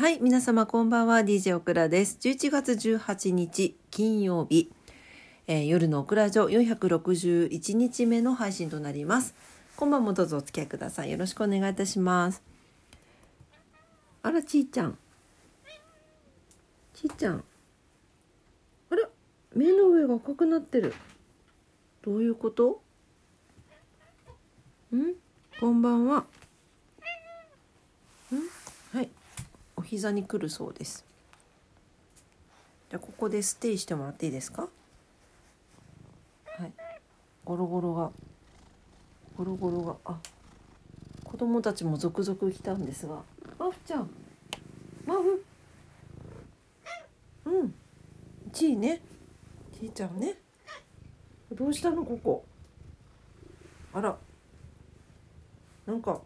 はい、皆様こんばんは、DJ オクラです。11月18日金曜日、えー夜のオクラジオ461日目の配信となります。今晩もどうぞお付き合いください。よろしくお願いいたします。あら、ちーちゃん。ちーちゃん。あら、目の上が赤くなってる。どういうこと？ん？こんばんは。ん？はい。膝に来るそうです。じゃあここでステイしてもらっていいですか？はい。ゴロゴロがゴロゴロがあ子供たちも続々来たんですが。マフちゃんマフ。うん。ちいね。ちいちゃんね。どうしたの？ここ。あら。なんか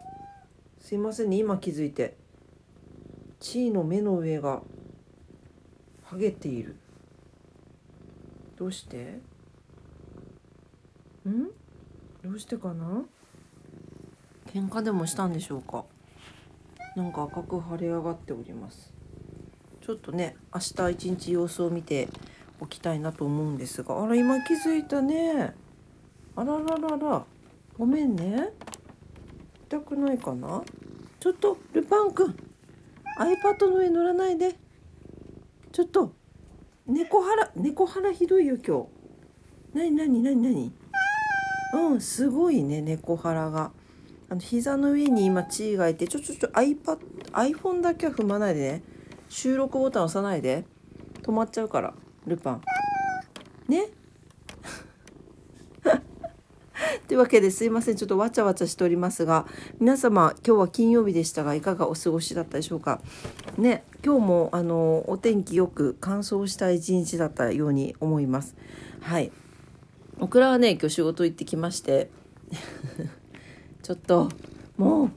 すいませんね。今気づいて。チーの目の上がハゲている。どうして？ん？どうしてかな？喧嘩でもしたんでしょうか？なんか赤く腫れ上がっております。ちょっとね明日一日様子を見ておきたいなと思うんですが。あら今気づいたね。あらららら。ごめんね。痛くないかな？ちょっとルパンくん。iPad の上乗らないで。ちょっと猫腹猫腹ひどいよ今日。なになになになにうんすごいね猫腹が。あの膝の上に今チーがいてちょちょちょ iPad iPhone だけは踏まないでね。収録ボタン押さないで。止まっちゃうからルパン。ね？というわけですいません。ちょっとわちゃわちゃしておりますが皆様今日は金曜日でしたがいかがお過ごしだったでしょうか？ね今日もあのお天気よく乾燥した一日だったように思います。はい。オクラはね今日仕事行ってきまして ちょっともう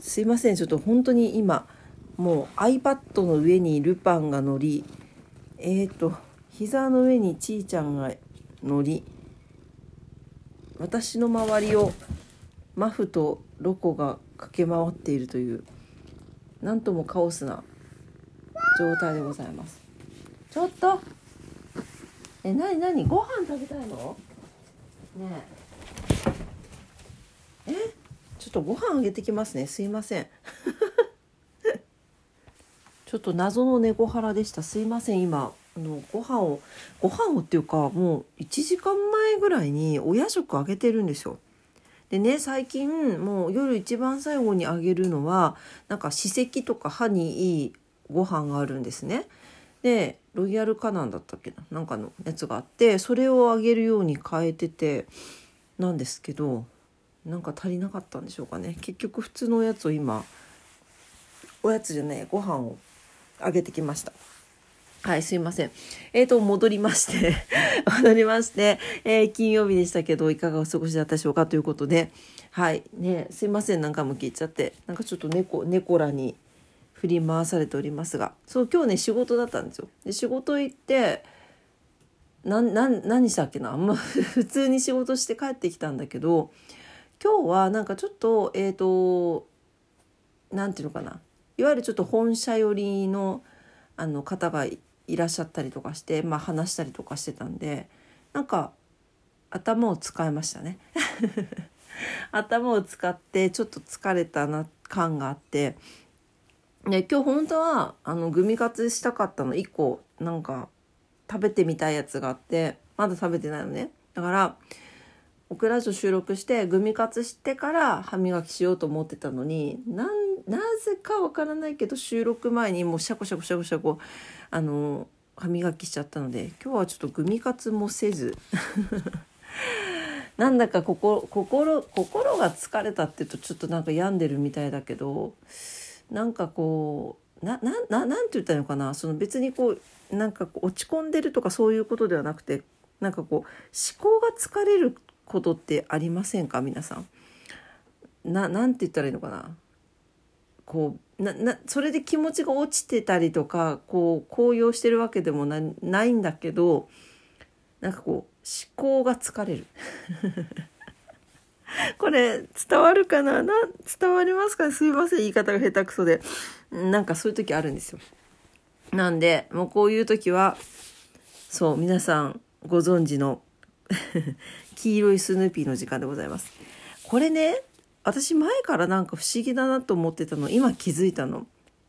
すいません。ちょっと本当に今もう iPad の上にルパンが乗りえーと膝の上にちーちゃんが乗り私の周りをマフとロコが駆け回っているというなんともカオスな状態でございます。ちょっと。えなになにご飯食べたいの？ねえ。え？ちょっとご飯あげてきますね。すいません。ちょっと謎の猫腹でした。すいません今。あのご飯をご飯をっていうかもう1時間前ぐらいにお夜食あげてるんですよ。でね最近もう夜一番最後にあげるのはなんか歯石とか歯にいいご飯があるんですね。でロイヤルカナンだったっけな？なんかのやつがあってそれをあげるように変えててなんですけどなんか足りなかったんでしょうかね結局普通のおやつを今おやつじゃないご飯をあげてきました。はい、すいません。えーと、戻りまして、戻りまして、えー金曜日でしたけど、いかがお過ごしだったでしょうかということで、はい、ね、すいません、何回も聞いちゃって、なんかちょっと猫、猫らに振り回されておりますが、そう、今日ね、仕事だったんですよ。で、仕事行って、な、な、何したっけな、あんま 普通に仕事して帰ってきたんだけど、今日はなんかちょっと、えーと、なんていうのかな、いわゆるちょっと本社寄りの、あの方がいいらっしゃったりとかして、まあ、話したりとかしてたんでなんか頭を使いましたね。頭を使ってちょっと疲れたな感があって。で今日本当はあのグミカツしたかったの。1個なんか食べてみたいやつがあってまだ食べてないのね。だからオクラジオ収録してグミカツしてから歯磨きしようと思ってたのになんなぜかわからないけど収録前にもうシャコシャコシャコシャコあの歯磨きしちゃったので今日はちょっとグミカツもせず。なんだか心心心が疲れたって言うとちょっとなんか病んでるみたいだけどなんかこうななななんて言ったのかな？その別にこうなんか落ち込んでるとかそういうことではなくてなんかこう思考が疲れることってありませんか？皆さん。ななんて言ったらいいのかな？こうななそれで気持ちが落ちてたりとかこう高揚してるわけでもなないんだけどなんかこう思考が疲れる。これ伝わるかな？な伝わりますか？ねすいません言い方が下手くそで。なんかそういう時あるんですよ。なんでもうこういう時はそう皆さんご存知の 黄色いスヌーピーの時間でございます。これね私前からなんか不思議だなと思ってたの今気づいたの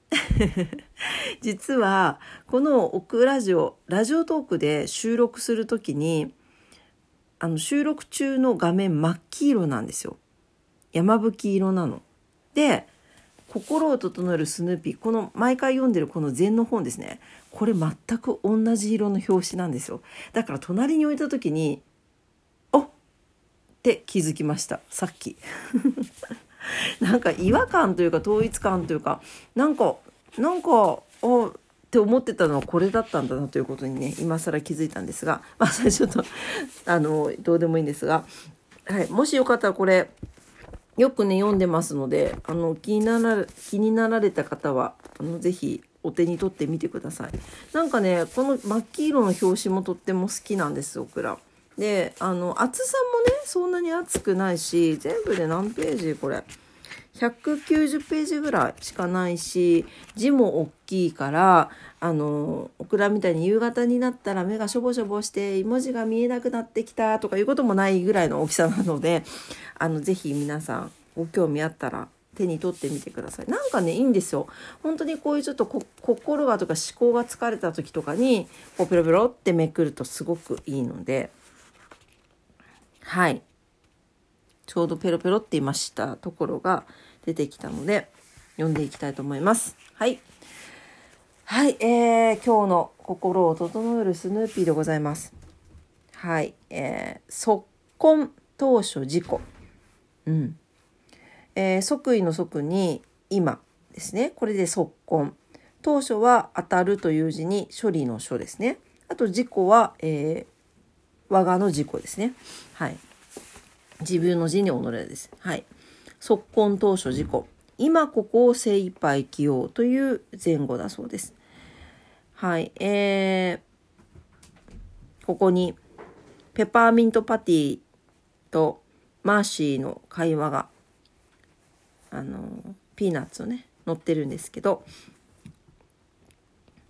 実はこの「オクラジオ」ラジオトークで収録する時にあの収録中の画面真っ黄色なんですよ。山吹色なの。で心を整えるスヌーピーこの毎回読んでるこの禅の本ですねこれ全く同じ色の表紙なんですよだから隣に置いた時にって気づきました。さっき。なんか違和感というか統一感というかなんかなんかあって思ってたのはこれだったんだなということにね今更気づいたんですが まあそれちょっとあのどうでもいいんですが、はい、もしよかったらこれよくね読んでますのであの気になら気になられた方はあのぜひお手に取ってみてください。なんかねこの真っ黄色の表紙もとっても好きなんですオクラであの厚さもねそんなに厚くないし全部で何ページこれ190ページぐらいしかないし字も大きいからあのオクラみたいに夕方になったら目がしょぼしょぼして文字が見えなくなってきたとかいうこともないぐらいの大きさなのであのぜひ皆さんご興味あったら手に取ってみてください。なんかねいいんですよ。本当にこういうちょっと心がとか思考が疲れた時とかにこうペロペロってめくるとすごくいいのではいちょうどペロペロって言いましたところが出てきたので読んでいきたいと思います。はい。はい、えー、今日の心を整えるスヌーピーでございます。はい、えー、即婚当初事故。うん。えー、即位の即に今ですね。これで即婚。当初は当たるという字に処理の書ですね。あと事故は、えー、我がの事故ですね。はい。自分の自に己です。はい。即今当処自己今ここを精一杯生きようという禅語だそうです。はい、えー、ここにペパーミントパティとマーシーの会話があのピーナッツをね載ってるんですけど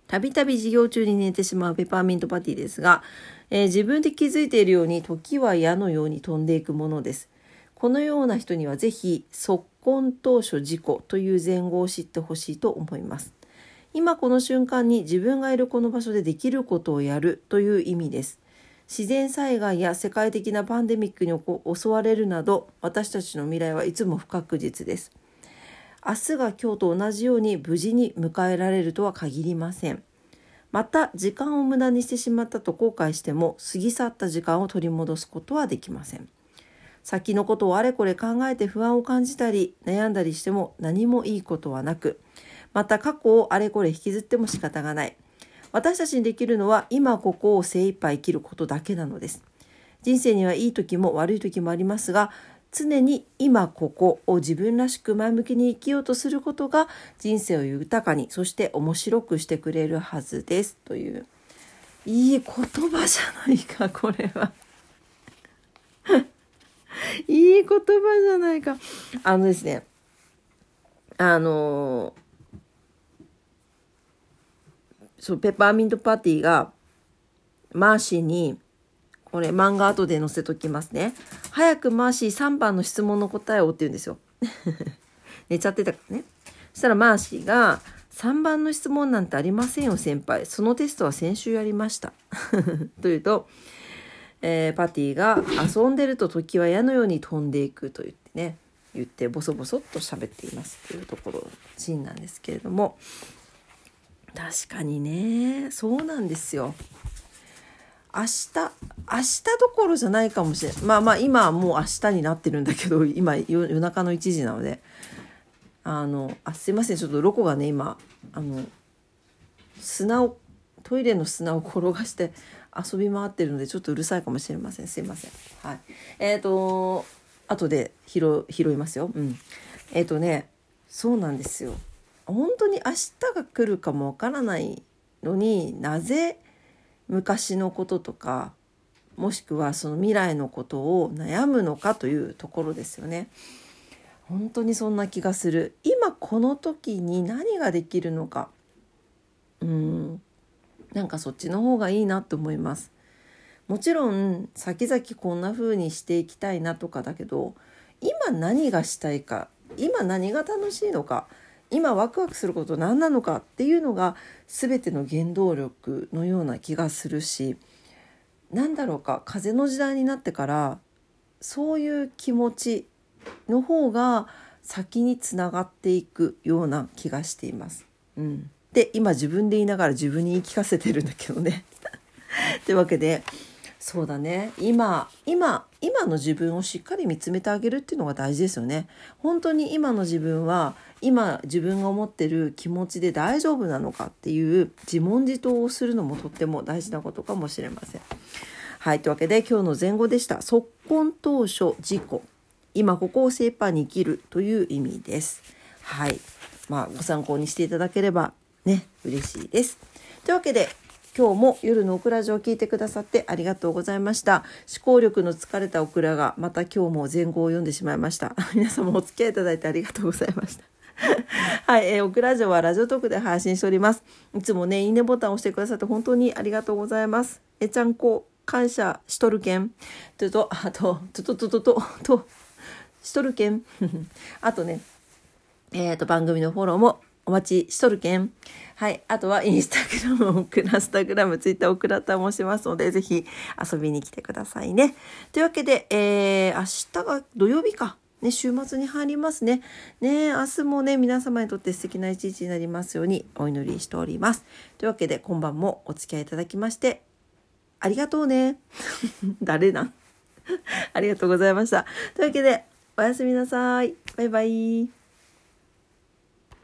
たびたび授業中に寝てしまうペパーミントパティですが、えー、自分で気づいているように時は矢のように飛んでいくものです。このような人にはぜひ即婚当初事故という前後を知ってほしいと思います。今この瞬間に自分がいるこの場所でできることをやるという意味です。自然災害や世界的なパンデミックに襲われるなど私たちの未来はいつも不確実です。明日が今日と同じように無事に迎えられるとは限りません。また時間を無駄にしてしまったと後悔しても過ぎ去った時間を取り戻すことはできません。先のことをあれこれ考えて不安を感じたり悩んだりしても何もいいことはなくまた過去をあれこれ引きずっても仕方がない私たちにできるのは今ここを精一杯生きることだけなのです人生にはいい時も悪い時もありますが常に今ここを自分らしく前向きに生きようとすることが人生を豊かにそして面白くしてくれるはずですといういい言葉じゃないかこれは いい言葉じゃないか。あのですね、あのそう、ペッパーミントパーティーが、マーシーに、これ漫画後で載せときますね。早くマーシー3番の質問の答えをって言うんですよ。寝ちゃってたからね。そしたらマーシーが、3番の質問なんてありませんよ、先輩。そのテストは先週やりました。というと、えー、パティが遊んでると時は矢のように飛んでいくと言ってね言ってボソボソっと喋っていますっていうところのシーンなんですけれども確かにねそうなんですよ。明日明日どころじゃないかもしれないまあまあ今はもう明日になってるんだけど 今夜中の1時なので。あのあすいません。ちょっとロコがね今あの砂をトイレの砂を転がして 遊び回ってるのでちょっとうるさいかもしれません。すいません。はい。えっ、ー、と後で拾拾いますよ。うん。えっ、ー、とねそうなんですよ。本当に明日が来るかもわからないのになぜ昔のこととかもしくはその未来のことを悩むのかというところですよね。本当にそんな気がする。今この時に何ができるのか。うん。なんかそっちの方がいいなと思います。もちろん先々こんな風にしていきたいなとかだけど今何がしたいか今何が楽しいのか今ワクワクすること何なのかっていうのが全ての原動力のような気がするし何だろうか風の時代になってからそういう気持ちの方が先につながっていくような気がしています。うん、で今自分で言いながら自分に言い聞かせてるんだけどね。というわけでそうだね今今今の自分をしっかり見つめてあげるっていうのが大事ですよね。本当に今の自分は今自分が思ってる気持ちで大丈夫なのかっていう自問自答をするのもとっても大事なことかもしれません。はい。というわけで今日の前後でした。速婚当初事故。今ここを精一杯に生きるという意味です。はい。まあ、ご参考にしていただければね、嬉しいです。というわけで、今日も夜のオクラジオを聞いてくださってありがとうございました。思考力の疲れたオクラがまた今日も前後を読んでしまいました。皆様お付き合いいただいてありがとうございました。はい、えー、オクラジオはラジオトークで配信しております。いつもね、いいねボタンを押してくださって本当にありがとうございます。えちゃんこ、感謝しとるけん。と、と、あと、と、と、と、と、と、と、しとるけん。あとね、えっ、ー、と、番組のフォローもお待ちしとるけん。はい。あとは、インスタグラム、クラスタグラム、ツイッター、オクラタもしますので、ぜひ遊びに来てくださいね。というわけで、えー、明日が土曜日か。ね、週末に入りますね。ね、明日もね、皆様にとって素敵な一日になりますようにお祈りしております。というわけで、今晩もお付き合いいただきまして、ありがとうね。誰なん？ありがとうございました。というわけで、おやすみなさい。バイバイ。